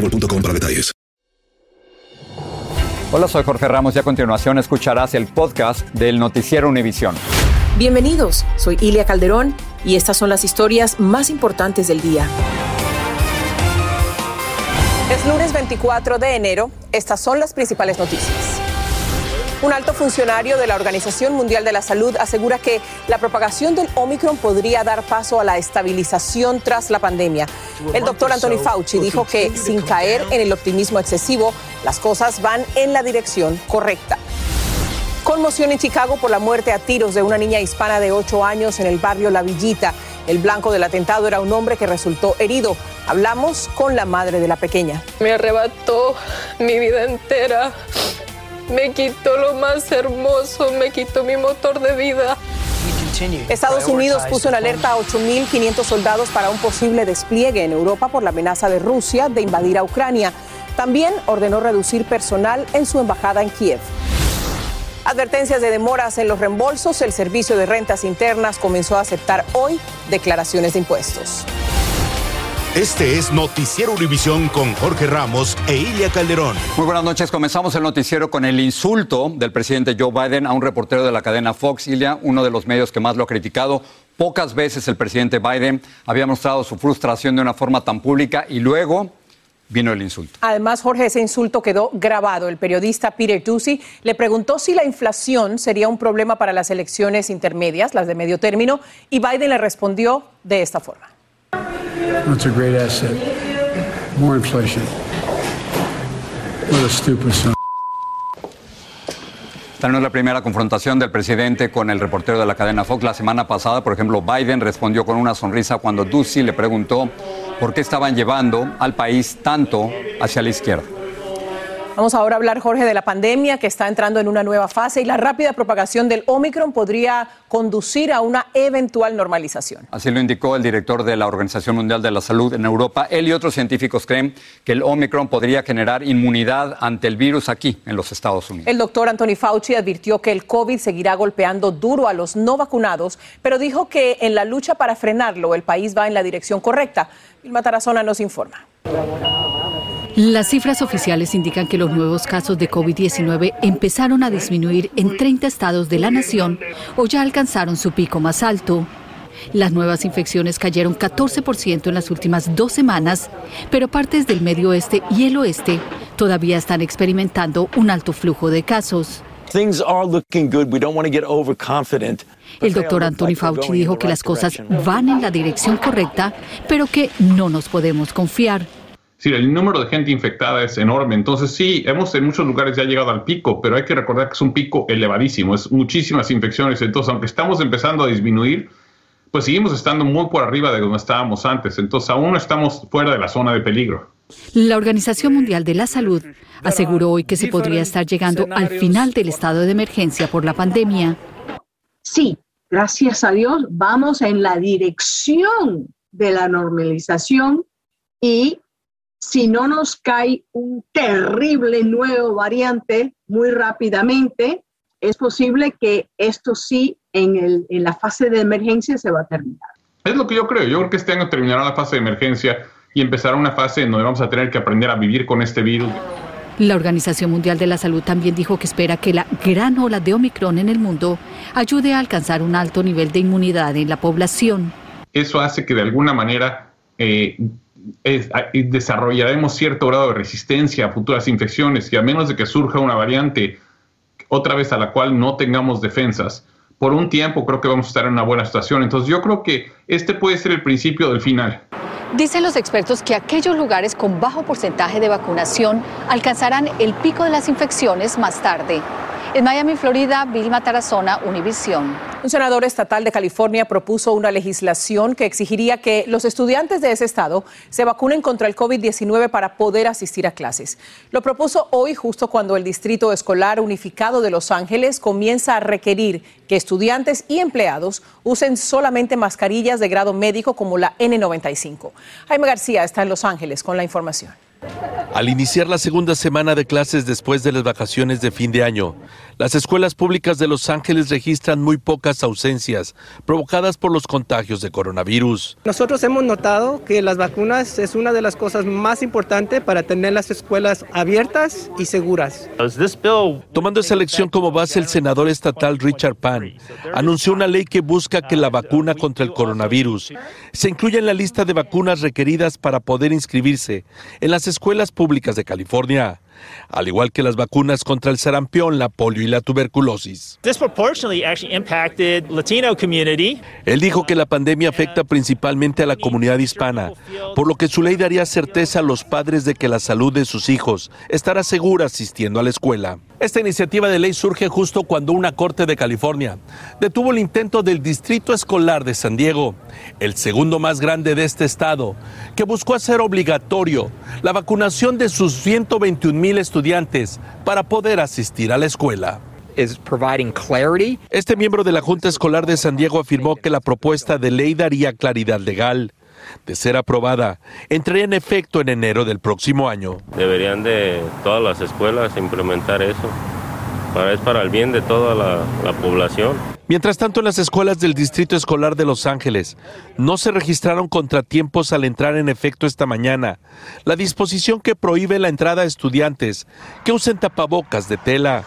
boostmobile.com para detalles. Hola, soy Jorge Ramos y a continuación escucharás el podcast del Noticiero Univisión. Bienvenidos, soy Ilia Calderón y estas son las historias más importantes del día. Es lunes 24 de enero, estas son las principales noticias. Un alto funcionario de la Organización Mundial de la Salud asegura que la propagación del Omicron podría dar paso a la estabilización tras la pandemia. El doctor Anthony Fauci dijo que sin caer en el optimismo excesivo, las cosas van en la dirección correcta. Conmoción en Chicago por la muerte a tiros de una niña hispana de 8 años en el barrio La Villita. El blanco del atentado era un hombre que resultó herido. Hablamos con la madre de la pequeña. Me arrebató mi vida entera me quitó lo más hermoso, me quitó mi motor de vida. Estados Unidos puso en alerta a 8.500 soldados para un posible despliegue en Europa por la amenaza de Rusia de invadir a Ucrania. También ordenó reducir personal en su embajada en Kiev. Advertencias de demoras en los reembolsos. El Servicio de Rentas Internas comenzó a aceptar hoy declaraciones de impuestos. Este es Noticiero Univisión con Jorge Ramos e Ilia Calderón. Muy buenas noches. Comenzamos el noticiero con el insulto del presidente Joe Biden a un reportero de la cadena Fox, Ilia, uno de los medios que más lo ha criticado. Pocas veces el presidente Biden había mostrado su frustración de una forma tan pública y luego vino el insulto. Además, Jorge, ese insulto quedó grabado. El periodista Peter Ducey le preguntó si la inflación sería un problema para las elecciones intermedias, las de medio término, y Biden le respondió de esta forma. That's a great asset. More inflation. What a stupid son. Esta no es la primera confrontación del presidente con el reportero de la cadena Fox. La semana pasada, por ejemplo, Biden respondió con una sonrisa cuando Ducey le preguntó por qué estaban llevando al país tanto hacia la izquierda. Vamos ahora a hablar, Jorge, de la pandemia que está entrando en una nueva fase y la rápida propagación del Omicron podría conducir a una eventual normalización. Así lo indicó el director de la Organización Mundial de la Salud en Europa. Él y otros científicos creen que el Omicron podría generar inmunidad ante el virus aquí en los Estados Unidos. El doctor Anthony Fauci advirtió que el COVID seguirá golpeando duro a los no vacunados, pero dijo que en la lucha para frenarlo el país va en la dirección correcta. Vilma Tarazona nos informa. Las cifras oficiales indican que los nuevos casos de COVID-19 empezaron a disminuir en 30 estados de la nación o ya alcanzaron su pico más alto. Las nuevas infecciones cayeron 14% en las últimas dos semanas, pero partes del medio oeste y el oeste todavía están experimentando un alto flujo de casos. El doctor Anthony Fauci dijo que las cosas van en la dirección correcta, pero que no nos podemos confiar. Sí, el número de gente infectada es enorme. Entonces, sí, hemos en muchos lugares ya llegado al pico, pero hay que recordar que es un pico elevadísimo, es muchísimas infecciones. Entonces, aunque estamos empezando a disminuir, pues seguimos estando muy por arriba de donde estábamos antes. Entonces, aún no estamos fuera de la zona de peligro. La Organización Mundial de la Salud aseguró hoy que se podría estar llegando al final del estado de emergencia por la pandemia. Sí, gracias a Dios, vamos en la dirección de la normalización y si no nos cae un terrible nuevo variante muy rápidamente, es posible que esto sí en, el, en la fase de emergencia se va a terminar. Es lo que yo creo. Yo creo que este año terminará la fase de emergencia y empezará una fase en donde vamos a tener que aprender a vivir con este virus. La Organización Mundial de la Salud también dijo que espera que la gran ola de Omicron en el mundo ayude a alcanzar un alto nivel de inmunidad en la población. Eso hace que de alguna manera eh, desarrollaremos cierto grado de resistencia a futuras infecciones y a menos de que surja una variante otra vez a la cual no tengamos defensas, por un tiempo creo que vamos a estar en una buena situación. Entonces yo creo que este puede ser el principio del final. Dicen los expertos que aquellos lugares con bajo porcentaje de vacunación alcanzarán el pico de las infecciones más tarde. En Miami, Florida, Vilma Tarazona, Univisión. Un senador estatal de California propuso una legislación que exigiría que los estudiantes de ese estado se vacunen contra el COVID-19 para poder asistir a clases. Lo propuso hoy justo cuando el Distrito Escolar Unificado de Los Ángeles comienza a requerir que estudiantes y empleados usen solamente mascarillas de grado médico como la N95. Jaime García está en Los Ángeles con la información. Al iniciar la segunda semana de clases después de las vacaciones de fin de año, las escuelas públicas de Los Ángeles registran muy pocas ausencias provocadas por los contagios de coronavirus. Nosotros hemos notado que las vacunas es una de las cosas más importantes para tener las escuelas abiertas y seguras. Tomando esa elección como base, el senador estatal Richard Pan anunció una ley que busca que la vacuna contra el coronavirus se incluya en la lista de vacunas requeridas para poder inscribirse en las escuelas públicas de California al igual que las vacunas contra el sarampión, la polio y la tuberculosis. Él dijo que la pandemia afecta principalmente a la comunidad hispana, por lo que su ley daría certeza a los padres de que la salud de sus hijos estará segura asistiendo a la escuela. Esta iniciativa de ley surge justo cuando una corte de California detuvo el intento del Distrito Escolar de San Diego, el segundo más grande de este estado, que buscó hacer obligatorio la vacunación de sus 121 mil estudiantes para poder asistir a la escuela. Este miembro de la Junta Escolar de San Diego afirmó que la propuesta de ley daría claridad legal. De ser aprobada, entraría en efecto en enero del próximo año. Deberían de todas las escuelas implementar eso. Para, es para el bien de toda la, la población. Mientras tanto, en las escuelas del Distrito Escolar de Los Ángeles no se registraron contratiempos al entrar en efecto esta mañana la disposición que prohíbe la entrada a estudiantes que usen tapabocas de tela,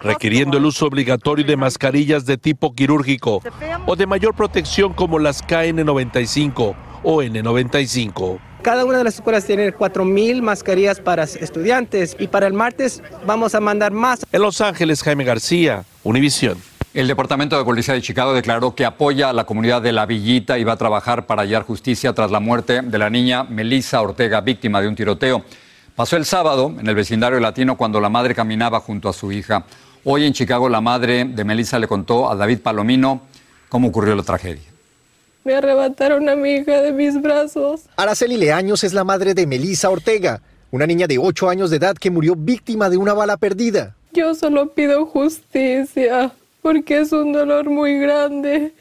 requiriendo el uso obligatorio de mascarillas de tipo quirúrgico o de mayor protección como las KN95 o N95. Cada una de las escuelas tiene 4.000 mascarillas para estudiantes y para el martes vamos a mandar más. En Los Ángeles, Jaime García, Univisión. El Departamento de Policía de Chicago declaró que apoya a la comunidad de La Villita y va a trabajar para hallar justicia tras la muerte de la niña Melissa Ortega, víctima de un tiroteo. Pasó el sábado en el vecindario latino cuando la madre caminaba junto a su hija. Hoy en Chicago la madre de Melissa le contó a David Palomino cómo ocurrió la tragedia. Me arrebataron a mi hija de mis brazos. Araceli Leaños es la madre de Melissa Ortega, una niña de 8 años de edad que murió víctima de una bala perdida. Yo solo pido justicia porque es un dolor muy grande.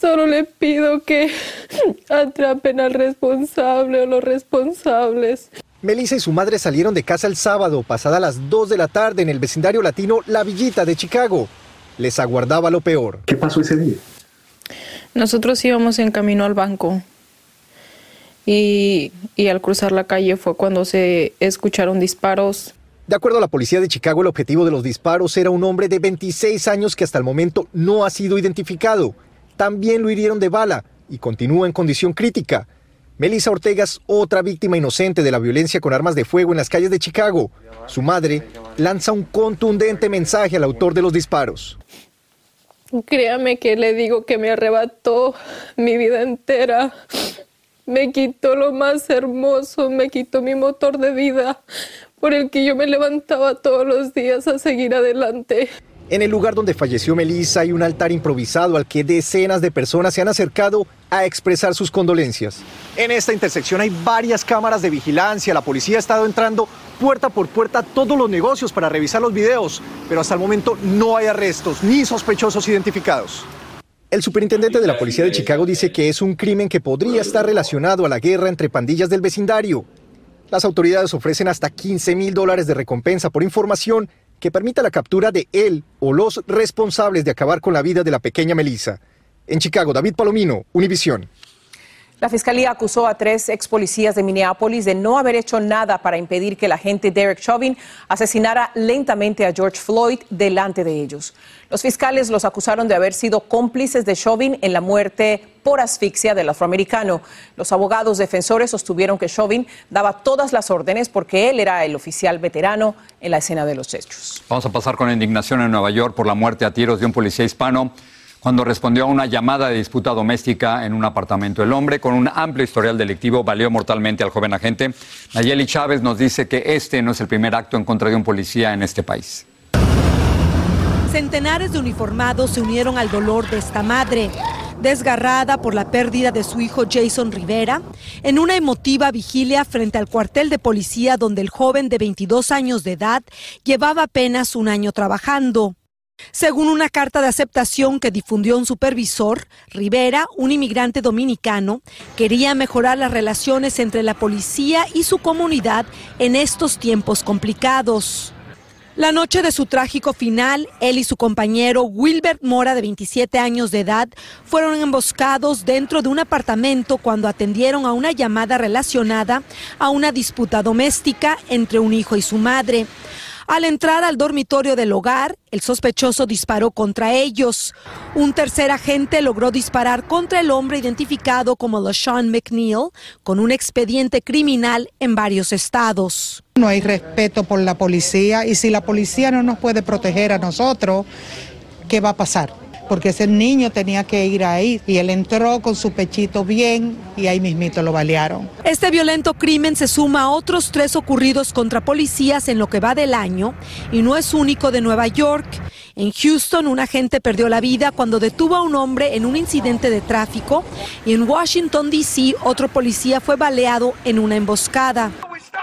Solo le pido que atrapen al responsable o los responsables. Melissa y su madre salieron de casa el sábado, pasada las 2 de la tarde, en el vecindario latino La Villita de Chicago. Les aguardaba lo peor. ¿Qué pasó ese día? Nosotros íbamos en camino al banco y, y al cruzar la calle fue cuando se escucharon disparos. De acuerdo a la policía de Chicago, el objetivo de los disparos era un hombre de 26 años que hasta el momento no ha sido identificado. También lo hirieron de bala y continúa en condición crítica. Melissa Ortega otra víctima inocente de la violencia con armas de fuego en las calles de Chicago. Su madre lanza un contundente mensaje al autor de los disparos. Créame que le digo que me arrebató mi vida entera. Me quitó lo más hermoso, me quitó mi motor de vida por el que yo me levantaba todos los días a seguir adelante. En el lugar donde falleció Melissa hay un altar improvisado al que decenas de personas se han acercado a expresar sus condolencias. En esta intersección hay varias cámaras de vigilancia. La policía ha estado entrando puerta por puerta a todos los negocios para revisar los videos, pero hasta el momento no hay arrestos ni sospechosos identificados. El superintendente de la policía de Chicago dice que es un crimen que podría estar relacionado a la guerra entre pandillas del vecindario. Las autoridades ofrecen hasta 15 mil dólares de recompensa por información que permita la captura de él o los responsables de acabar con la vida de la pequeña Melissa. En Chicago, David Palomino, Univisión. La fiscalía acusó a tres ex policías de Minneapolis de no haber hecho nada para impedir que el agente Derek Chauvin asesinara lentamente a George Floyd delante de ellos. Los fiscales los acusaron de haber sido cómplices de Chauvin en la muerte por asfixia del afroamericano. Los abogados defensores sostuvieron que Chauvin daba todas las órdenes porque él era el oficial veterano en la escena de los hechos. Vamos a pasar con indignación en Nueva York por la muerte a tiros de un policía hispano cuando respondió a una llamada de disputa doméstica en un apartamento. El hombre, con un amplio historial delictivo, valió mortalmente al joven agente. Nayeli Chávez nos dice que este no es el primer acto en contra de un policía en este país. Centenares de uniformados se unieron al dolor de esta madre, desgarrada por la pérdida de su hijo Jason Rivera, en una emotiva vigilia frente al cuartel de policía donde el joven de 22 años de edad llevaba apenas un año trabajando. Según una carta de aceptación que difundió un supervisor, Rivera, un inmigrante dominicano, quería mejorar las relaciones entre la policía y su comunidad en estos tiempos complicados. La noche de su trágico final, él y su compañero Wilbert Mora, de 27 años de edad, fueron emboscados dentro de un apartamento cuando atendieron a una llamada relacionada a una disputa doméstica entre un hijo y su madre. Al entrar al dormitorio del hogar, el sospechoso disparó contra ellos. Un tercer agente logró disparar contra el hombre identificado como LaShawn McNeil, con un expediente criminal en varios estados. No hay respeto por la policía y si la policía no nos puede proteger a nosotros, ¿qué va a pasar? Porque ese niño tenía que ir ahí y él entró con su pechito bien y ahí mismito lo balearon. Este violento crimen se suma a otros tres ocurridos contra policías en lo que va del año y no es único de Nueva York. En Houston, un agente perdió la vida cuando detuvo a un hombre en un incidente de tráfico y en Washington, D.C., otro policía fue baleado en una emboscada.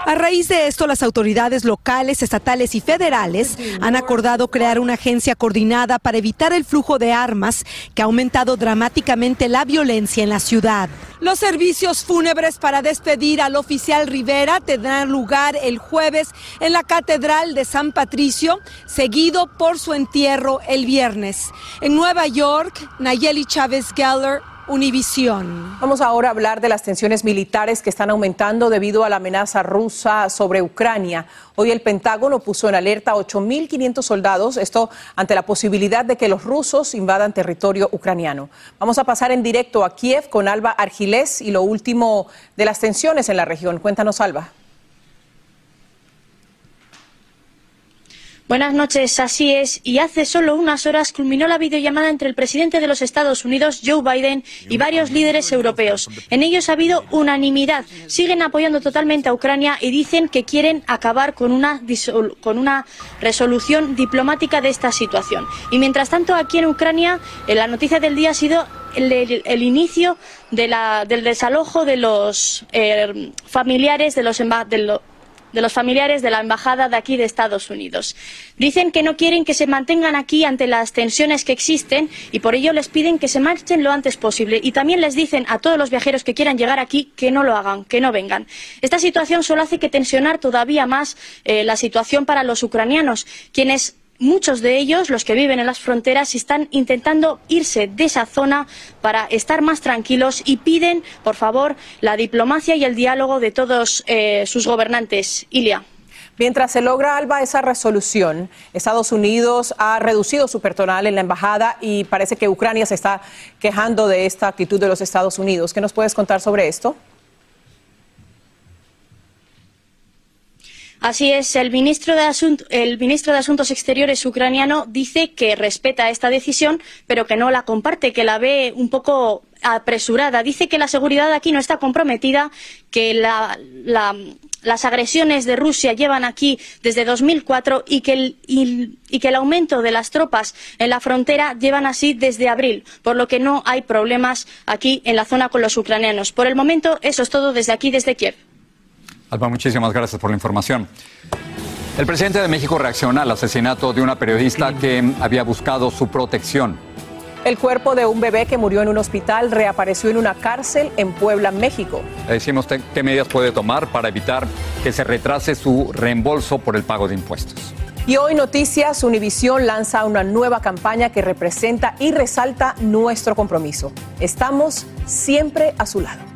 A raíz de esto, las autoridades locales, estatales y federales han acordado crear una agencia coordinada para evitar el flujo de armas que ha aumentado dramáticamente la violencia en la ciudad. Los servicios fúnebres para despedir al oficial Rivera tendrán lugar el jueves en la Catedral de San Patricio, seguido por su entierro el viernes. En Nueva York, Nayeli Chávez Geller, Univisión. Vamos ahora a hablar de las tensiones militares que están aumentando debido a la amenaza rusa sobre Ucrania. Hoy el Pentágono puso en alerta a 8.500 soldados, esto ante la posibilidad de que los rusos invadan territorio ucraniano. Vamos a pasar en directo a Kiev con Alba Argilés y lo último de las tensiones en la región. Cuéntanos, Alba. Buenas noches, así es. Y hace solo unas horas culminó la videollamada entre el presidente de los Estados Unidos, Joe Biden, y varios líderes europeos. En ellos ha habido unanimidad. Siguen apoyando totalmente a Ucrania y dicen que quieren acabar con una, con una resolución diplomática de esta situación. Y mientras tanto, aquí en Ucrania, eh, la noticia del día ha sido el, inicio del desalojo de los eh, familiares de los, de de los familiares de la embajada de aquí de Estados Unidos. Dicen que no quieren que se mantengan aquí ante las tensiones que existen y por ello les piden que se marchen lo antes posible. Y también les dicen a todos los viajeros que quieran llegar aquí que no lo hagan, que no vengan. Esta situación solo hace que tensionar todavía más eh, la situación para los ucranianos, quienes muchos de ellos, los que viven en las fronteras, están intentando irse de esa zona para estar más tranquilos y piden, por favor, la diplomacia y el diálogo de todos eh, sus gobernantes. Ilia. Mientras se logra, Alba, esa resolución, Estados Unidos ha reducido su personal en la embajada y parece que Ucrania se está quejando de esta actitud de los Estados Unidos. ¿Qué nos puedes contar sobre esto? Así es, el ministro, de el ministro de Asuntos Exteriores ucraniano dice que respeta esta decisión, pero que no la comparte, que la ve un poco apresurada. Dice que la seguridad aquí no está comprometida, que las agresiones de Rusia llevan aquí desde 2004 y que, el, y que el aumento de las tropas en la frontera llevan así desde abril, por lo que no hay problemas aquí en la zona con los ucranianos. Por el momento, eso es todo desde aquí, desde Kiev. Alba, muchísimas gracias por la información. El presidente de México reacciona al asesinato de una periodista que había buscado su protección. El cuerpo de un bebé que murió en un hospital reapareció en una cárcel en Puebla, México. Le decimos qué medidas puede tomar para evitar que se retrase su reembolso por el pago de impuestos. Y hoy Noticias Univisión lanza una nueva campaña que representa y resalta nuestro compromiso. Estamos siempre a su lado.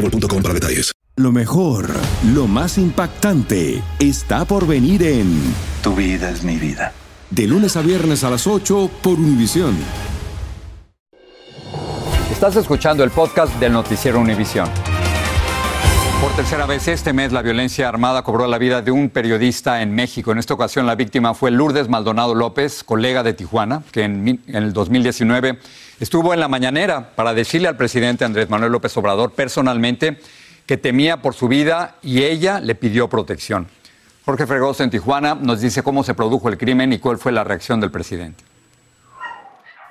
boostmobile.com para detalles. Lo mejor, lo más impactante, está por venir en Tu vida es mi vida. De lunes a viernes a las 8 por Univisión. Estás escuchando el podcast del noticiero Univisión. Por tercera vez este mes, la violencia armada cobró la vida de un periodista en México. En esta ocasión, la víctima fue Lourdes Maldonado López, colega de Tijuana, que en, el 2019 estuvo en la mañanera para decirle al presidente Andrés Manuel López Obrador personalmente que temía por su vida y ella le pidió protección. Jorge Fregoso en Tijuana nos dice cómo se produjo el crimen y cuál fue la reacción del presidente.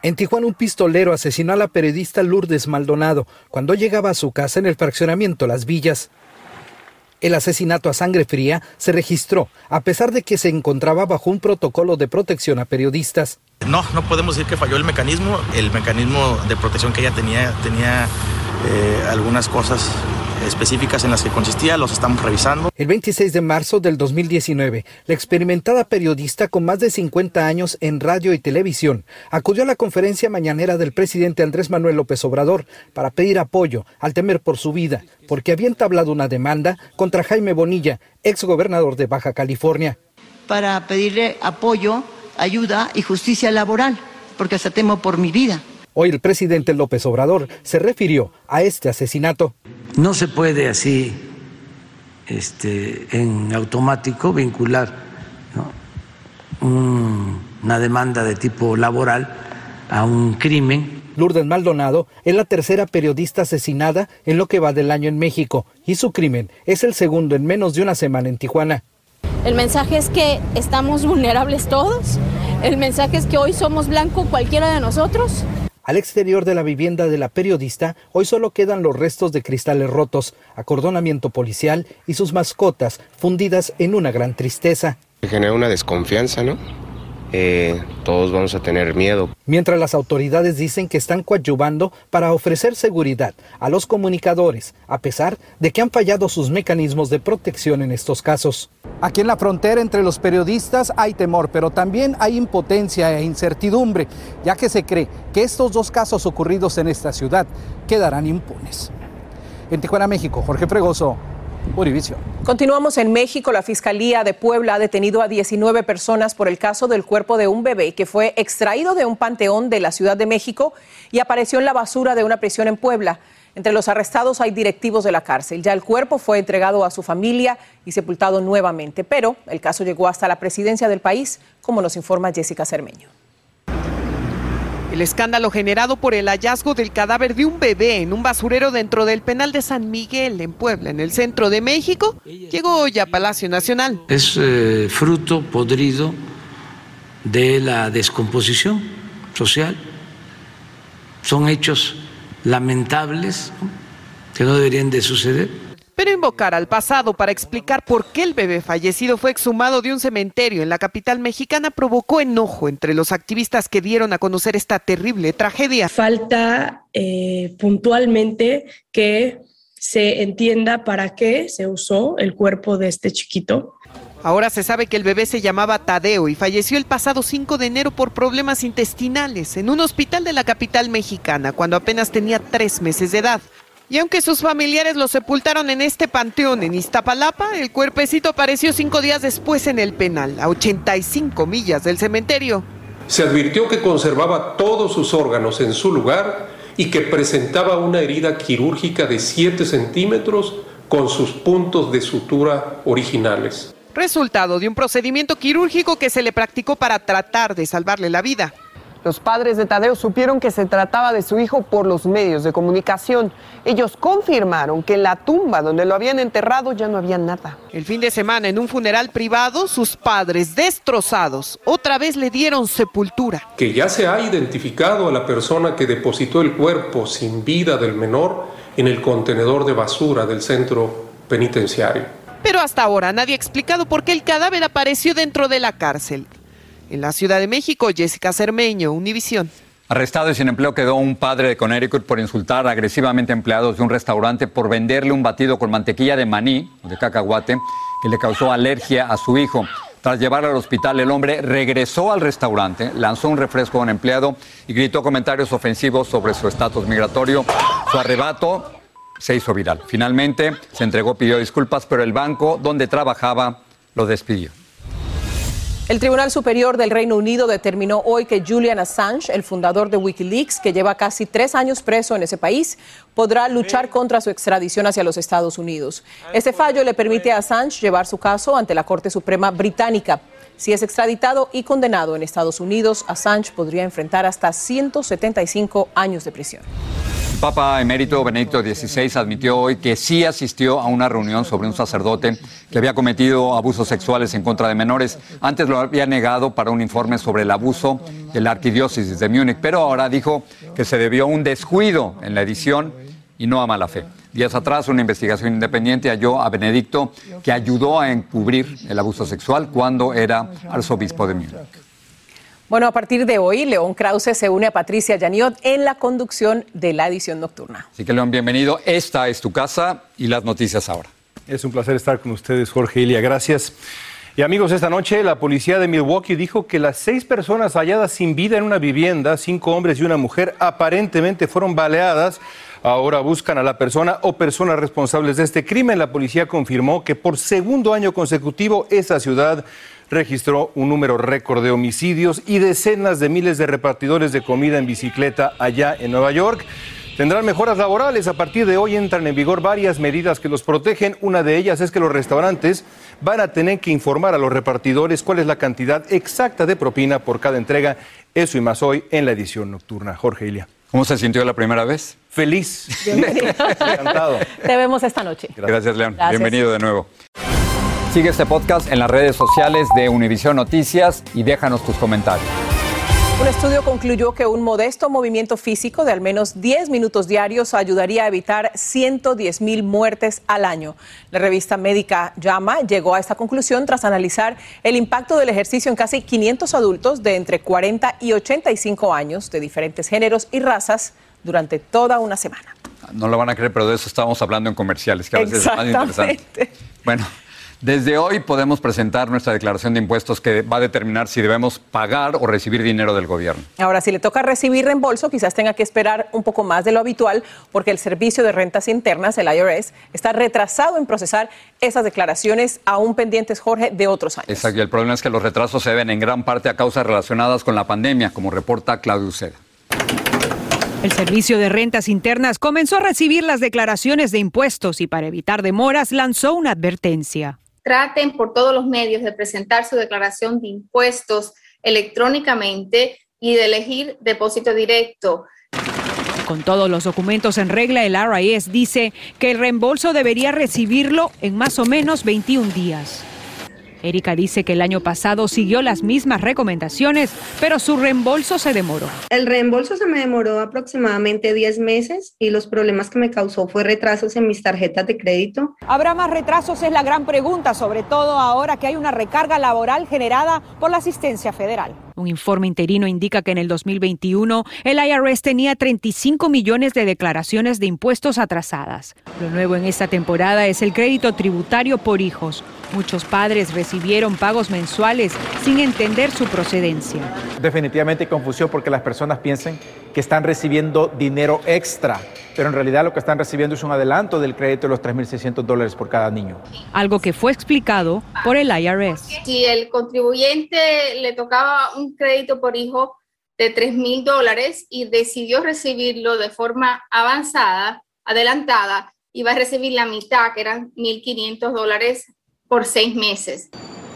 En Tijuana, un pistolero asesinó a la periodista Lourdes Maldonado cuando llegaba a su casa en el fraccionamiento Las Villas. El asesinato a sangre fría se registró a pesar de que se encontraba bajo un protocolo de protección a periodistas. No, no podemos decir que falló el mecanismo. El mecanismo de protección que ella tenía tenía eh, algunas cosas específicas en las que consistía, los estamos revisando. El 26 de marzo del 2019, la experimentada periodista con más de 50 años en radio y televisión acudió a la conferencia mañanera del presidente Andrés Manuel López Obrador para pedir apoyo al temer por su vida, porque había entablado una demanda contra Jaime Bonilla, ex gobernador de Baja California. Para pedirle apoyo, ayuda y justicia laboral, porque hasta temo por mi vida. Hoy el presidente López Obrador se refirió a este asesinato. No se puede así este, en automático vincular ¿no? un, una demanda de tipo laboral a un crimen. Lourdes Maldonado es la tercera periodista asesinada en lo que va del año en México y su crimen es el segundo en menos de una semana en Tijuana. El mensaje es que estamos vulnerables todos. El mensaje es que hoy somos blanco cualquiera de nosotros. Al exterior de la vivienda de la periodista, hoy solo quedan los restos de cristales rotos, acordonamiento policial y sus mascotas fundidas en una gran tristeza. Genera una desconfianza, ¿no? Eh, todos vamos a tener miedo. Mientras las autoridades dicen que están coadyuvando para ofrecer seguridad a los comunicadores, a pesar de que han fallado sus mecanismos de protección en estos casos. Aquí en la frontera entre los periodistas hay temor, pero también hay impotencia e incertidumbre, ya que se cree que estos dos casos ocurridos en esta ciudad quedarán impunes. En Tijuana, México, Jorge Fregoso, Continuamos en México. La Fiscalía de Puebla ha detenido a 19 personas por el caso del cuerpo de un bebé que fue extraído de un panteón de la Ciudad de México y apareció en la basura de una prisión en Puebla. Entre los arrestados hay directivos de la cárcel. Ya el cuerpo fue entregado a su familia y sepultado nuevamente, pero el caso llegó hasta la presidencia del país, como nos informa Jessica Cermeño. El escándalo generado por el hallazgo del cadáver de un bebé en un basurero dentro del penal de San Miguel en Puebla, en el centro de México, llegó hoy a Palacio Nacional. Es eh, fruto podrido de la descomposición social. Son hechos lamentables que no deberían de suceder. Pero invocar al pasado para explicar por qué el bebé fallecido fue exhumado de un cementerio en la capital mexicana provocó enojo entre los activistas que dieron a conocer esta terrible tragedia. Falta eh, puntualmente que se entienda para qué se usó el cuerpo de este chiquito. Ahora se sabe que el bebé se llamaba Tadeo y falleció el pasado 5 de enero por problemas intestinales en un hospital de la capital mexicana cuando apenas tenía tres meses de edad. Y aunque sus familiares lo sepultaron en este panteón en Iztapalapa, el cuerpecito apareció cinco días después en el penal, a 85 millas del cementerio. Se advirtió que conservaba todos sus órganos en su lugar y que presentaba una herida quirúrgica de 7 centímetros con sus puntos de sutura originales. Resultado de un procedimiento quirúrgico que se le practicó para tratar de salvarle la vida. Los padres de Tadeo supieron que se trataba de su hijo por los medios de comunicación. Ellos confirmaron que en la tumba donde lo habían enterrado ya no había nada. El fin de semana, en un funeral privado, sus padres, destrozados, otra vez le dieron sepultura. Que ya se ha identificado a la persona que depositó el cuerpo sin vida del menor en el contenedor de basura del centro penitenciario. Pero hasta ahora nadie ha explicado por qué el cadáver apareció dentro de la cárcel. En la Ciudad de México, Jessica Cermeño, Univisión. Arrestado y sin empleo quedó un padre de Connecticut por insultar agresivamente a empleados de un restaurante por venderle un batido con mantequilla de maní o de cacahuate que le causó alergia a su hijo. Tras llevarlo al hospital, el hombre regresó al restaurante, lanzó un refresco a un empleado y gritó comentarios ofensivos sobre su estatus migratorio. Su arrebato se hizo viral. Finalmente se entregó, pidió disculpas, pero el banco donde trabajaba lo despidió. El Tribunal Superior del Reino Unido determinó hoy que Julian Assange, el fundador de Wikileaks, que lleva casi tres años preso en ese país, podrá luchar contra su extradición hacia los Estados Unidos. Este fallo le permite a Assange llevar su caso ante la Corte Suprema Británica. Si es extraditado y condenado en Estados Unidos, Assange podría enfrentar hasta 175 años de prisión. Papa emérito Benedicto XVI admitió hoy que sí asistió a una reunión sobre un sacerdote que había cometido abusos sexuales en contra de menores. Antes lo había negado para un informe sobre el abuso de la arquidiócesis de Múnich, pero ahora dijo que se debió a un descuido en la edición y no a mala fe. Días atrás, una investigación independiente halló a Benedicto que ayudó a encubrir el abuso sexual cuando era arzobispo de Múnich. Bueno, a partir de hoy, León Krause se une a Patricia Yaniot en la conducción de la edición nocturna. Así que, León, bienvenido. Esta es tu casa y las noticias ahora. Es un placer estar con ustedes, Jorge Ilia. Gracias. Y amigos, esta noche la policía de Milwaukee dijo que las seis personas halladas sin vida en una vivienda, cinco hombres y una mujer, aparentemente fueron baleadas. Ahora buscan a la persona o personas responsables de este crimen. La policía confirmó que por segundo año consecutivo esa ciudad registró un número récord de homicidios y decenas de miles de repartidores de comida en bicicleta allá en Nueva York. Tendrán mejoras laborales. A partir de hoy entran en vigor varias medidas que los protegen. Una de ellas es que los restaurantes van a tener que informar a los repartidores cuál es la cantidad exacta de propina por cada entrega. Eso y más hoy en la edición nocturna. Jorge Ilia. ¿Cómo se sintió la primera vez? Feliz. Encantado. Te vemos esta noche. Gracias, León. Bienvenido de nuevo. Sigue este podcast en las redes sociales de Univision Noticias y déjanos tus comentarios. Un estudio concluyó que un modesto movimiento físico de al menos 10 minutos diarios ayudaría a evitar 110 mil muertes al año. La revista médica JAMA llegó a esta conclusión tras analizar el impacto del ejercicio en casi 500 adultos de entre 40 y 85 años de diferentes géneros y razas durante toda una semana. No lo van a creer, pero de eso estábamos hablando en comerciales, que a veces es más interesante. Bueno. Desde hoy podemos presentar nuestra declaración de impuestos que va a determinar si debemos pagar o recibir dinero del gobierno. Ahora, si le toca recibir reembolso, quizás tenga que esperar un poco más de lo habitual porque el Servicio de Rentas Internas, el IRS, está retrasado en procesar esas declaraciones aún pendientes, Jorge, de otros años. Exacto, y el problema es que los retrasos se deben en gran parte a causas relacionadas con la pandemia, como reporta Claudio Uceda. El Servicio de Rentas Internas comenzó a recibir las declaraciones de impuestos y para evitar demoras lanzó una advertencia traten por todos los medios de presentar su declaración de impuestos electrónicamente y de elegir depósito directo. Con todos los documentos en regla, el RIS dice que el reembolso debería recibirlo en más o menos 21 días. Erika dice que el año pasado siguió las mismas recomendaciones, pero su reembolso se demoró. El reembolso se me demoró aproximadamente 10 meses y los problemas que me causó fue retrasos en mis tarjetas de crédito. ¿Habrá más retrasos? Es la gran pregunta, sobre todo ahora que hay una recarga laboral generada por la asistencia federal. Un informe interino indica que en el 2021 el IRS tenía 35 millones de declaraciones de impuestos atrasadas. Lo nuevo en esta temporada es el crédito tributario por hijos. Muchos padres recibieron pagos mensuales sin entender su procedencia. Definitivamente hay confusión porque las personas piensan que están recibiendo dinero extra, pero en realidad lo que están recibiendo es un adelanto del crédito de los 3.600 dólares por cada niño. Algo que fue explicado por el IRS. Si el contribuyente le tocaba un crédito por hijo de 3.000 dólares y decidió recibirlo de forma avanzada, adelantada, iba a recibir la mitad, que eran 1.500 dólares por seis meses.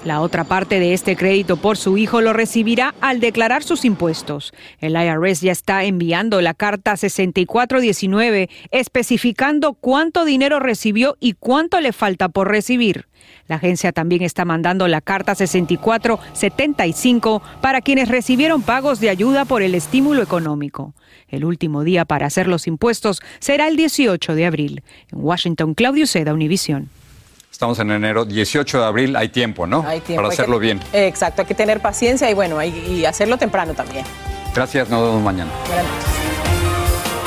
La otra parte de este crédito por su hijo lo recibirá al declarar sus impuestos. El IRS ya está enviando la carta 6419 especificando cuánto dinero recibió y cuánto le falta por recibir. La agencia también está mandando la carta 6475 para quienes recibieron pagos de ayuda por el estímulo económico. El último día para hacer los impuestos será el 18 de abril. En Washington, Claudio Seda, Univision. Estamos en enero, 18 de abril, hay tiempo, ¿no? Hay tiempo. Para hay que- hacerlo bien. Exacto, hay que tener paciencia y bueno, hay- y hacerlo temprano también. Gracias, nos vemos mañana. Buenas noches.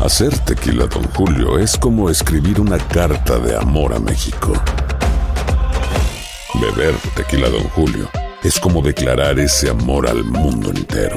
Hacer tequila, Don Julio, es como escribir una carta de amor a México. Beber tequila, Don Julio, es como declarar ese amor al mundo entero.